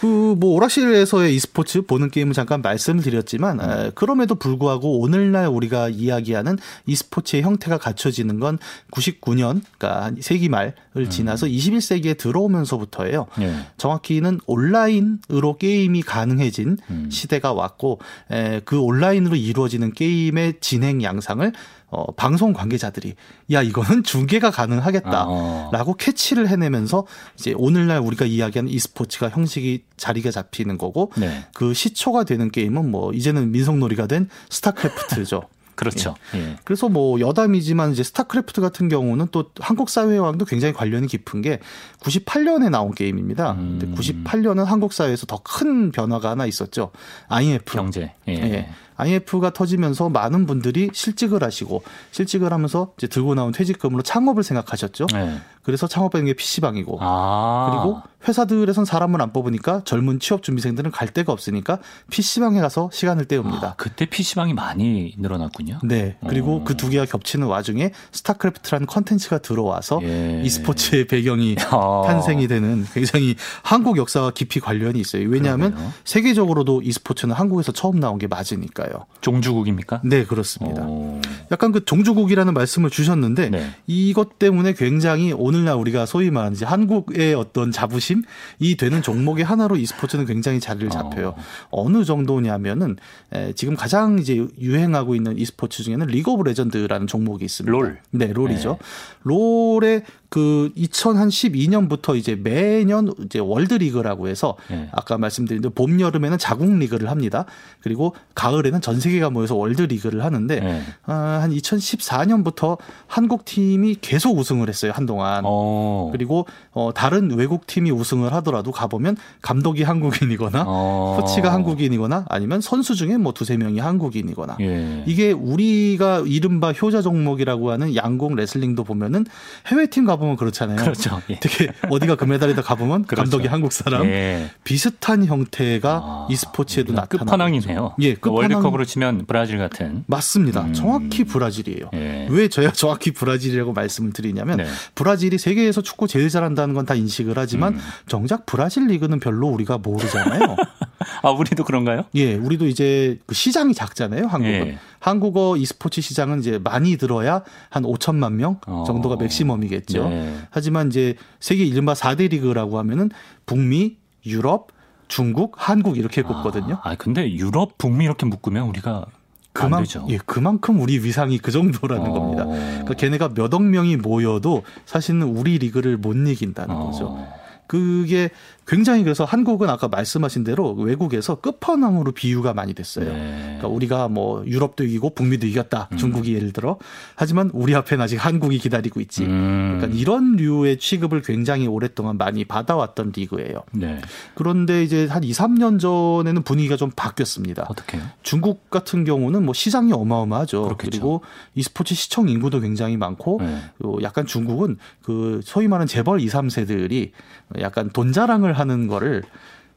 그뭐 오락실에서의 e스포츠 보는 게임을 잠깐 말씀을 드렸지만 음. 에, 그럼에도 불구하고 오늘날 우리가 이야기하는 e스포츠의 형태가 갖춰지는 건 99년 그러니까 세기 말을 음. 지나서 21세기에 들어오면서부터예요. 예. 정확히는 온라인으로 게임이 가능해진 음. 시대가 왔고 에, 그 온라인으로 이루어지는 게임의 진행 양상을 어, 방송 관계자들이 야 이거는 중계가 가능하겠다라고 어. 캐치를 해내면서 이제 오늘날 우리가 이야기하는 e스포츠가 형식이 자리가 잡히는 거고 네. 그 시초가 되는 게임은 뭐 이제는 민속놀이가 된 스타크래프트죠. 그렇죠. 예. 예. 그래서 뭐 여담이지만 이제 스타크래프트 같은 경우는 또 한국 사회와도 굉장히 관련이 깊은 게 98년에 나온 게임입니다. 음. 근데 98년은 한국 사회에서 더 큰 변화가 하나 있었죠. IMF 경제. 예. 예. IMF가 터지면서 많은 분들이 실직을 하시고 실직을 하면서 이제 들고 나온 퇴직금으로 창업을 생각하셨죠. 네. 그래서 창업하는 게 PC방이고 아. 그리고 회사들에선 사람을 안 뽑으니까 젊은 취업 준비생들은 갈 데가 없으니까 PC방에 가서 시간을 때웁니다. 아, 그때 PC방이 많이 늘어났군요. 네. 그리고 그 두 개가 겹치는 와중에 스타크래프트라는 컨텐츠가 들어와서 예. e스포츠의 배경이 아. 탄생이 되는 굉장히 한국 역사와 깊이 관련이 있어요. 왜냐하면 그러네요. 세계적으로도 e스포츠는 한국에서 처음 나온 게 맞으니까요. 종주국입니까? 네, 그렇습니다. 오. 약간 그 종주국이라는 말씀을 주셨는데 네. 이것 때문에 굉장히 오늘날 우리가 소위 말하는 한국의 어떤 자부심 이 되는 종목의 하나로 e스포츠는 굉장히 자리를 잡혀요. 어. 느 정도냐면은 에, 지금 가장 이제 유행하고 있는 e스포츠 중에는 리그 오브 레전드라는 종목이 있습니다. 롤. 네, 롤이죠. 네. 롤의 그 2012년부터 이제 매년 이제 월드리그라고 해서 네. 아까 말씀드린 대로 봄 여름에는 자국 리그를 합니다. 그리고 가을에는 전 세계가 모여서 월드리그를 하는데 네. 아, 한 2014년부터 한국 팀이 계속 우승을 했어요 한동안. 오. 어. 그리고 어, 다른 외국 팀이 우승을 하더라도 가보면 감독이 한국인이거나 어. 코치가 한국인이거나 아니면 선수 중에 뭐 두세 명이 한국인이거나 예. 이게 우리가 이른바 효자 종목이라고 하는 양궁 레슬링도 보면은 해외 팀가 보면 그렇잖아요. 그렇죠. 예. 특히 어디가 금메달이다 가보면 그렇죠. 감독이 한국 사람 예. 비슷한 형태가 아, e스포츠에도 나타나. 끝판왕이네요. 예, 끝판왕. 월드컵으로 치면 브라질 같은. 맞습니다. 음. 정확히 브라질이에요. 예. 왜 저야 정확히 브라질이라고 말씀을 드리냐면 네. 브라질이 세계에서 축구 제일 잘한다는 건 다 인식을 하지만 음. 정작 브라질 리그는 별로 우리가 모르잖아요. 아, 우리도 그런가요? 예, 우리도 이제 그 시장이 작잖아요, 한국은. 예. 한국어 e스포츠 시장은 이제 많이 들어야 한 5천만 명 어. 정도가 어. 맥시멈이겠죠. 네. 하지만 이제 세계 이른바 4대 리그라고 하면은 북미, 유럽, 중국, 한국 이렇게 꼽거든요. 아, 아 근데 유럽, 북미 이렇게 묶으면 우리가 그만, 예, 그만큼 우리 위상이 그 정도라는 어. 겁니다. 그러니까 걔네가 몇 억 명이 모여도 사실은 우리 리그를 못 이긴다는 어. 거죠. 그게 굉장히 그래서 한국은 아까 말씀하신 대로 외국에서 끝판왕으로 비유가 많이 됐어요. 네. 그러니까 우리가 뭐 유럽도 이기고 북미도 이겼다. 음. 중국이 예를 들어. 하지만 우리 앞에는 아직 한국이 기다리고 있지. 음. 그러니까 이런 류의 취급을 굉장히 오랫동안 많이 받아왔던 리그예요. 네. 그런데 이제 한 2, 3년 전에는 분위기가 좀 바뀌었습니다. 어떻게요? 중국 같은 경우는 뭐 시장이 어마어마하죠. 그렇겠죠. 그리고 e스포츠 시청 인구도 굉장히 많고 네. 약간 중국은 그 소위 말하는 재벌 2, 3세들이 약간 돈 자랑을 하는 거를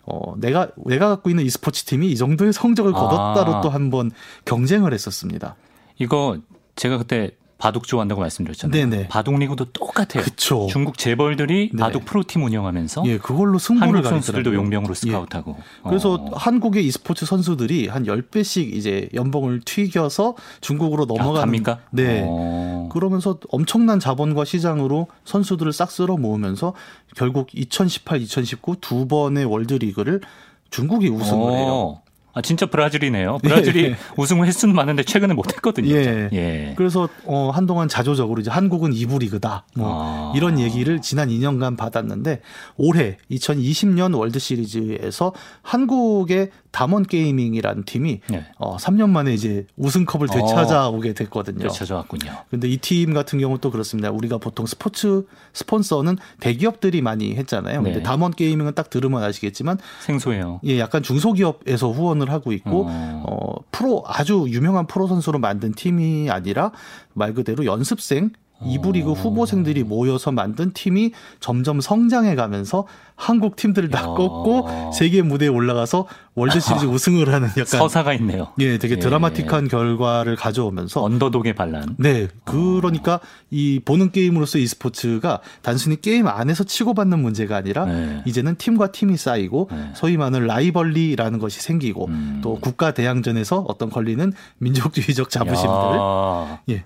어, 내가, 내가 갖고 있는 e스포츠 팀이 이 정도의 성적을 거뒀다로 아. 또한 번 경쟁을 했었습니다. 이거 제가 그때 바둑 좋아한다고 말씀드렸잖아요. 네네. 바둑 리그도 똑같아요. 그쵸. 중국 재벌들이 네. 바둑 프로팀 운영하면서 예, 그걸로 승부를 한국 선수들도 용병으로 스카우트하고. 예. 그래서 어. 한국의 e스포츠 선수들이 한 10배씩 이제 연봉을 튀겨서 중국으로 넘어갑니까 네. 어. 그러면서 엄청난 자본과 시장으로 선수들을 싹 쓸어 모으면서 결국 2018, 2019 두 번의 월드리그를 중국이 우승을 어. 해요. 아 진짜 브라질이네요. 브라질이 예. 우승을 했으면 많은데 최근에 못했거든요. 예. 예. 그래서 어, 한동안 자조적으로 이제 한국은 이부 리그다. 뭐 아. 이런 얘기를 지난 2년간 받았는데 올해 2020년 월드 시리즈에서 한국의 담원 게이밍이라는 팀이 네. 어, 3년 만에 이제 우승컵을 어. 되찾아오게 됐거든요. 되찾아왔군요. 근데 이 팀 같은 경우 또 그렇습니다. 우리가 보통 스포츠 스폰서는 대기업들이 많이 했잖아요. 근데 네. 담원 게이밍은 딱 들으면 아시겠지만 생소해요. 예, 약간 중소기업에서 후원을 하고 있고 어. 어 프로 아주 유명한 프로 선수로 만든 팀이 아니라 말 그대로 연습생 이부 리그 후보생들이 모여서 만든 팀이 점점 성장해 가면서 한국 팀들을 다 꺾고 세계 무대에 올라가서 월드 시리즈 우승을 하는 약간 서사가 있네요. 예, 되게 예. 드라마틱한 결과를 가져오면서 underdog의 반란. 네, 그러니까 이 보는 게임으로서 e스포츠가 단순히 게임 안에서 치고받는 문제가 아니라 네. 이제는 팀과 팀이 쌓이고 네. 소위 말하는 rivalry라는 것이 생기고 음. 또 국가 대항전에서 어떤 걸리는 민족주의적 자부심들. 야. 예.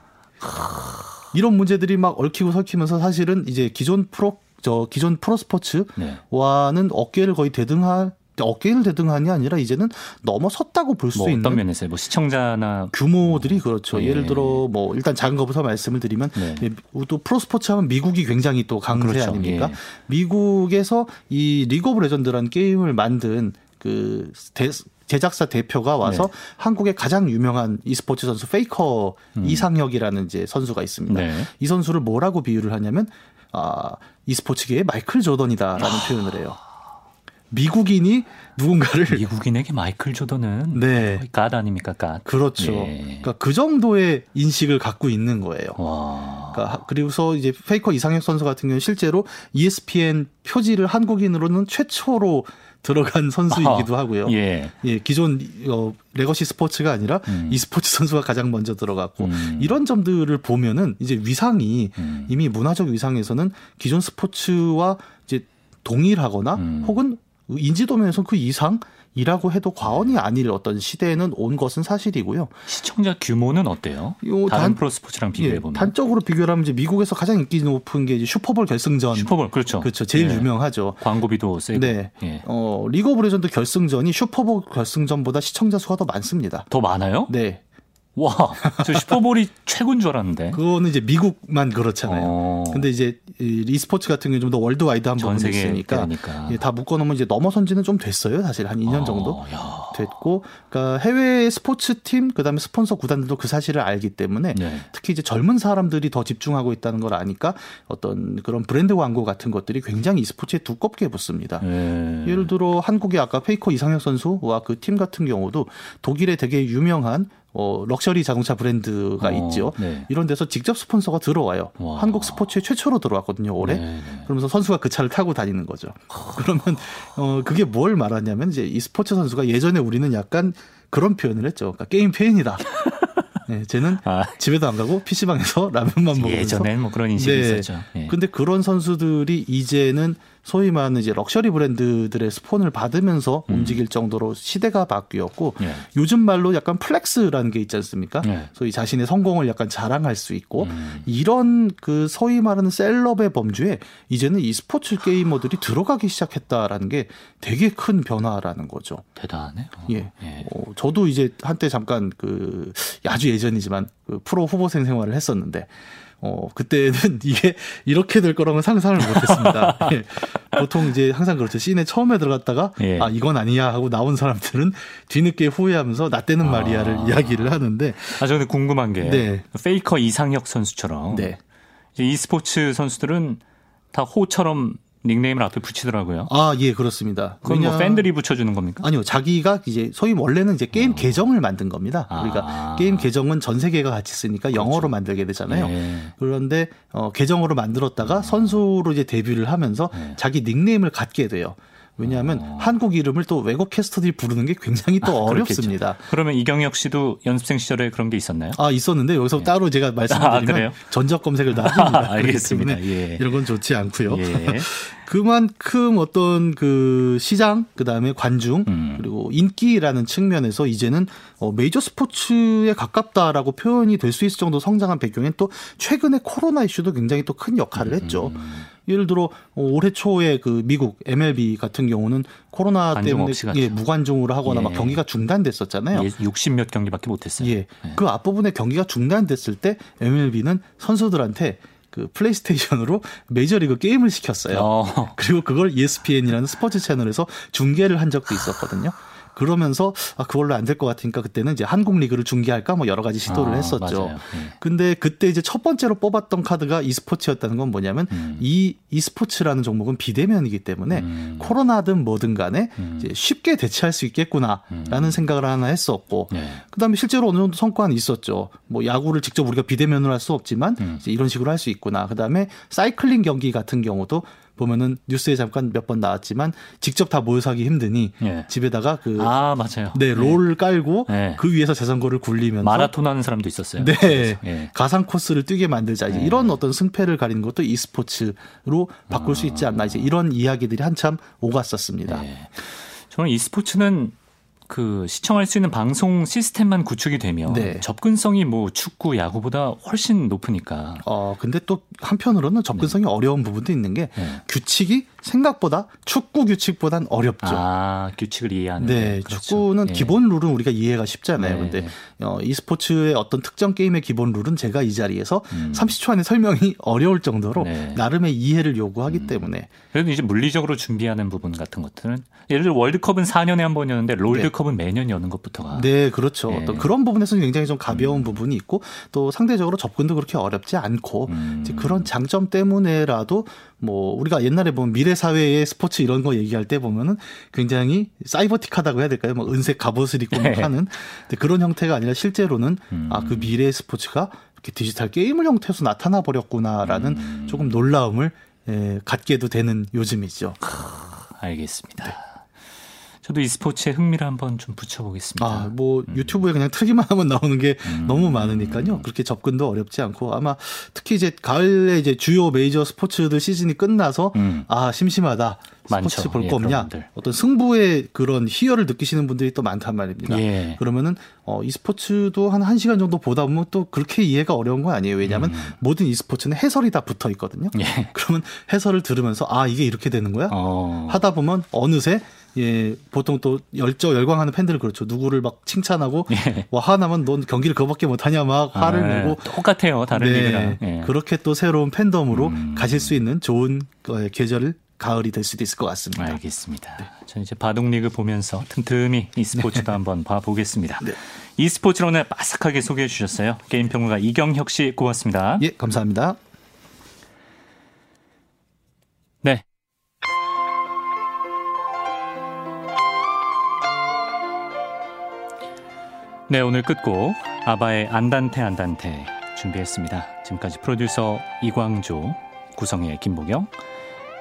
이런 문제들이 막 얽히고 설키면서 사실은 이제 기존 프로 저 기존 프로 스포츠와는 네. 어깨를 거의 대등할 어깨를 대등한이 아니라 이제는 넘어섰다고 볼수 뭐 있는 어떤 면에서요? 뭐 시청자나 규모들이 그렇죠. 예. 를 들어 뭐 일단 작은 것부터 말씀을 드리면 네. 예, 또 프로스포츠 하면 미국이 굉장히 또 강세 그렇죠. 아닙니까? 예. 미국에서 이 리그 오브 레전드라는 게임을 만든 그 대, 제작사 대표가 와서 네. 한국의 가장 유명한 e스포츠 선수 페이커 음. 이상혁이라는 이제 선수가 있습니다. 네. 이 선수를 뭐라고 비유를 하냐면 아 e스포츠계의 마이클 조던이다라는 아. 표현을 해요. 미국인이 누군가를 미국인에게 마이클 조던은 네. god 아닙니까 god 그렇죠. 예. 그러니까 그 정도의 인식을 갖고 있는 거예요. 와. 그러니까 그리고서 이제 페이커 이상혁 선수 같은 경우는 실제로 ESPN 표지를 한국인으로는 최초로 들어간 선수이기도 하고요. 예. 예 기존 어, legacy 스포츠가 아니라 음. e스포츠 선수가 가장 먼저 들어갔고 음. 이런 점들을 보면은 이제 위상이 음. 이미 문화적 위상에서는 기존 스포츠와 이제 동일하거나 음. 혹은 인지도 면에서 그 이상 이라고 해도 과언이 아닐 어떤 시대에는 온 것은 사실이고요. 시청자 규모는 어때요? 다른 단, 프로 스포츠랑 비교해 보면 예, 단적으로 비교를 하면 이제 미국에서 가장 인기 높은 게 이제 슈퍼볼 결승전. 슈퍼볼 그렇죠. 그렇죠. 제일 예. 유명하죠. 광고비도 세고. 네. 예. 어, 리그 오브 레전드 결승전이 슈퍼볼 결승전보다 시청자 수가 더 많습니다. 더 많아요? 네. 와, 저 슈퍼볼이 최고인 줄 알았는데. 그거는 이제 미국만 그렇잖아요. 어. 근데 이제 e스포츠 같은 경우 좀더 worldwide 한 부분이 있으니까 예, 다 묶어놓으면 이제 넘어선 지는 좀 됐어요. 사실 한 2년 어, 정도 야. 됐고, 그러니까 해외 스포츠 팀 그다음에 스폰서 구단들도 그 사실을 알기 때문에 네. 특히 이제 젊은 사람들이 더 집중하고 있다는 걸 아니까 어떤 그런 브랜드 광고 같은 것들이 굉장히 e스포츠에 두껍게 붙습니다. 네. 예를 들어 한국의 아까 페이커 이상혁 선수와 그 팀 같은 경우도 독일의 되게 유명한 어, 럭셔리 자동차 브랜드가 어, 있죠. 네. 이런 데서 직접 스폰서가 들어와요. 와. 한국 스포츠에 최초로 들어왔거든요, 올해. 네, 네. 그러면서 선수가 그 차를 타고 다니는 거죠. 그러면 어 그게 뭘 말하냐면 이제 e스포츠 선수가 예전에 우리는 약간 그런 표현을 했죠. 그러니까 게임 폐인이다. 네, 쟤는 아. 집에도 안 가고 PC방에서 라면만 먹으면서 예전엔 뭐 그런 인식이 네. 있었죠. 예. 근데 그런 선수들이 이제는 소위 말하는 이제 럭셔리 브랜드들의 스폰을 받으면서 음. 움직일 정도로 시대가 바뀌었고 예. 요즘 말로 약간 flex라는 게 있지 않습니까? 예. 소위 자신의 성공을 약간 자랑할 수 있고 음. 이런 그 소위 말하는 celeb의 범주에 이제는 이 스포츠 게이머들이 들어가기 시작했다라는 게 되게 큰 변화라는 거죠. 대단하네. 어. 예. 예. 어, 저도 이제 한때 잠깐 그 아주 예전이지만 그 프로 후보생 생활을 했었는데 어, 그때는 이게 이렇게 될 거라고는 상상을 못 했습니다. 예. 보통 이제 항상 그렇죠. 씬에 처음에 들어갔다가 예. 아, 이건 아니야 하고 나온 사람들은 뒤늦게 후회하면서 나 때는 말이야를 아. 이야기를 하는데 아, 저는 궁금한 게 네. 페이커 이상혁 선수처럼 네. 이 스포츠 선수들은 다 호처럼 닉네임을 앞에 붙이더라고요. 아, 예, 그렇습니다. 그럼 뭐 팬들이 붙여주는 겁니까? 아니요, 자기가 이제 소위 원래는 이제 게임 어. 계정을 만든 겁니다. 아. 우리가 게임 계정은 전 세계가 같이 쓰니까 그렇죠. 영어로 만들게 되잖아요. 네. 그런데 어, 계정으로 만들었다가 음. 선수로 이제 데뷔를 하면서 네. 자기 닉네임을 갖게 돼요. 왜냐하면 어. 한국 이름을 또 외국 캐스터들이 부르는 게 굉장히 또 아, 어렵습니다. 그러면 이경혁 씨도 연습생 시절에 그런 게 있었나요? 아 있었는데 여기서 예. 따로 제가 말씀드리면 아, 전적 검색을 다 합니다. 알겠습니다. 예. 이런 건 좋지 않고요. 예. 그만큼 어떤 그 시장 그다음에 관중 음. 그리고 인기라는 측면에서 이제는 어 메이저 스포츠에 가깝다라고 표현이 될 수 있을 정도 성장한 배경엔 또 최근에 코로나 이슈도 굉장히 또 큰 역할을 했죠. 음. 예를 들어 어, 올해 초에 그 미국 MLB 같은 경우는 코로나 때문에 예, 무관중으로 하거나 예. 막 경기가 중단됐었잖아요. 예, 60몇 경기밖에 못했어요. 예. 예. 그 앞부분에 경기가 중단됐을 때 MLB는 선수들한테 그 플레이스테이션으로 메이저리그 게임을 시켰어요. 어. 그리고 그걸 ESPN이라는 스포츠 채널에서 중계를 한 적도 있었거든요. 그러면서 아 그걸로 안 될 것 같으니까 그때는 이제 한국 리그를 중계할까 뭐 여러 가지 시도를 아, 했었죠. 맞아요. 네. 근데 그때 이제 첫 번째로 뽑았던 카드가 e스포츠였다는 건 뭐냐면 음. 이 e스포츠라는 종목은 비대면이기 때문에 음. 코로나든 뭐든 간에 음. 이제 쉽게 대체할 수 있겠구나라는 음. 생각을 하나 했었고 네. 그다음에 실제로 어느 정도 성과는 있었죠. 뭐 야구를 직접 우리가 비대면으로 할 수 없지만 음. 이런 식으로 할 수 있구나. 그다음에 사이클링 경기 같은 경우도 보면은 뉴스에 잠깐 몇 번 나왔지만 직접 다 모여서 하기 힘드니 예. 집에다가 그 아, 맞아요. 네, 롤 예. 깔고 예. 그 위에서 자전거를 굴리면서 마라톤 하는 사람도 있었어요. 네. 예. 가상 코스를 뛰게 만들자. 이제 예. 이런 어떤 승패를 가리는 것도 e스포츠로 바꿀 아. 수 있지 않나. 이제 이런 이야기들이 한참 오갔었습니다. 저는 e스포츠는 그 시청할 수 있는 방송 시스템만 구축이 되면 네. 접근성이 뭐 축구, 야구보다 훨씬 높으니까. 어 근데 또 한편으로는 접근성이 네. 어려운 부분도 있는 게 네. 규칙이 생각보다 축구 규칙보단 어렵죠. 아 규칙을 이해하는. 네, 그렇죠. 축구는 네. 기본 룰은 우리가 이해가 쉽잖아요. 네. 근데 어, e스포츠의 어떤 특정 게임의 기본 룰은 제가 이 자리에서 음. 30초 안에 설명이 어려울 정도로 네. 나름의 이해를 요구하기 음. 때문에. 그래도 이제 물리적으로 준비하는 부분 같은 것들은 예를 들어 월드컵은 4년에 한 번이었는데 롤드컵은 매년 여는 것부터가. 네, 그렇죠. 네. 어떤 그런 부분에서는 굉장히 좀 가벼운 음. 부분이 있고 또 상대적으로 접근도 그렇게 어렵지 않고 음. 그런 장점 때문에라도 뭐 우리가 옛날에 보면 미래 사회의 스포츠 이런 거 얘기할 때 보면은 굉장히 사이버틱하다고 해야 될까요? 뭐 은색 갑옷을 입고 네. 하는 그런 형태가 아니라 실제로는 음. 아그 미래의 스포츠가 이렇게 디지털 게임을 형태에서 나타나 버렸구나라는 음. 조금 놀라움을 예, 갖게도 되는 요즘이죠. 알겠습니다. 네. 저도 e스포츠에 흥미를 한번 좀 붙여보겠습니다. 아, 뭐 음. 유튜브에 그냥 틀기만 하면 나오는 게 음. 너무 많으니까요. 그렇게 접근도 어렵지 않고 아마 특히 이제 가을에 이제 주요 메이저 스포츠들 시즌이 끝나서 음. 아 심심하다. 스포츠 볼거 예, 없냐? 분 어떤 승부의 그런 희열을 느끼시는 분들이 또 많단 말입니다. 예. 그러면은 어, e스포츠도 한 1시간 정도 보다 보면 또 그렇게 이해가 어려운 거 아니에요. 왜냐하면 음. 모든 e스포츠는 해설이 다 붙어 있거든요. 예. 그러면 해설을 들으면서 아, 이게 이렇게 되는 거야? 어. 하다 보면 어느새 예, 보통 또 열정 열광하는 팬들은 그렇죠. 누구를 막 칭찬하고 예. 와 하나만 넌 경기를 그거밖에 못하냐 막 화를 아, 내고 똑같아요 다른 네, 리그랑 예. 그렇게 또 새로운 팬덤으로 음. 가실 수 있는 좋은 어, 계절을 가을이 될 수도 있을 것 같습니다. 알겠습니다. 네. 저는 이제 바둑 리그 보면서 틈틈이 e스포츠도 네. 한번 봐보겠습니다. 네. e스포츠로 오늘 빠삭하게 소개해 주셨어요. 게임 평론가 이경혁 씨 고맙습니다. 예, 감사합니다. 네, 오늘 끝곡 아바의 안단테 안단테 준비했습니다. 지금까지 프로듀서 이광조, 구성의 김보경,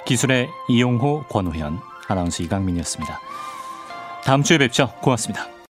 기술의 이용호, 권우현, 아나운서 이강민이었습니다. 다음 주에 뵙죠. 고맙습니다.